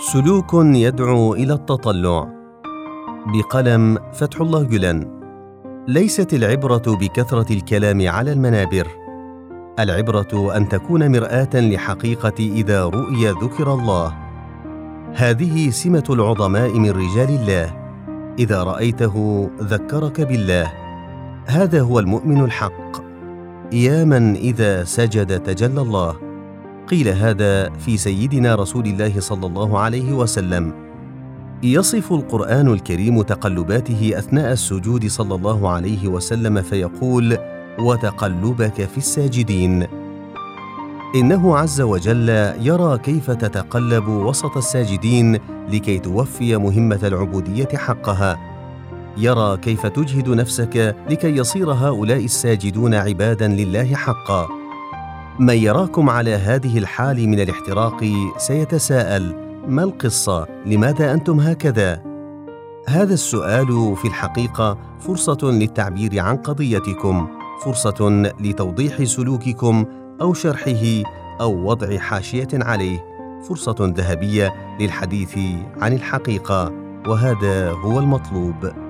سلوك يدعو إلى التطلع. بقلم فتح الله جلان ليست العبرة بكثرة الكلام على المنابر. العبرة أن تكون مرآة لحقيقة إذا رؤي ذكر الله. هذه سمة العظماء من رجال الله. إذا رأيته ذكرك بالله. هذا هو المؤمن الحق. يا من إذا سجد تجلى الله. قيل هذا في سيدنا رسول الله صلى الله عليه وسلم. يصف القرآن الكريم تقلباته أثناء السجود صلى الله عليه وسلم فيقول وتقلبك في الساجدين إنه عز وجل يرى كيف تتقلب وسط الساجدين لكي توفي مهمة العبودية حقها. يرى كيف تجهد نفسك لكي يصير هؤلاء الساجدون عبادا لله حقا. من يراكم على هذه الحال من الاحتراق سيتساءل ما القصة؟ لماذا أنتم هكذا؟ هذا السؤال في الحقيقة فرصة للتعبير عن قضيتكم فرصة لتوضيح سلوككم أو شرحه أو وضع حاشية عليه فرصة ذهبية للحديث عن الحقيقة وهذا هو المطلوب.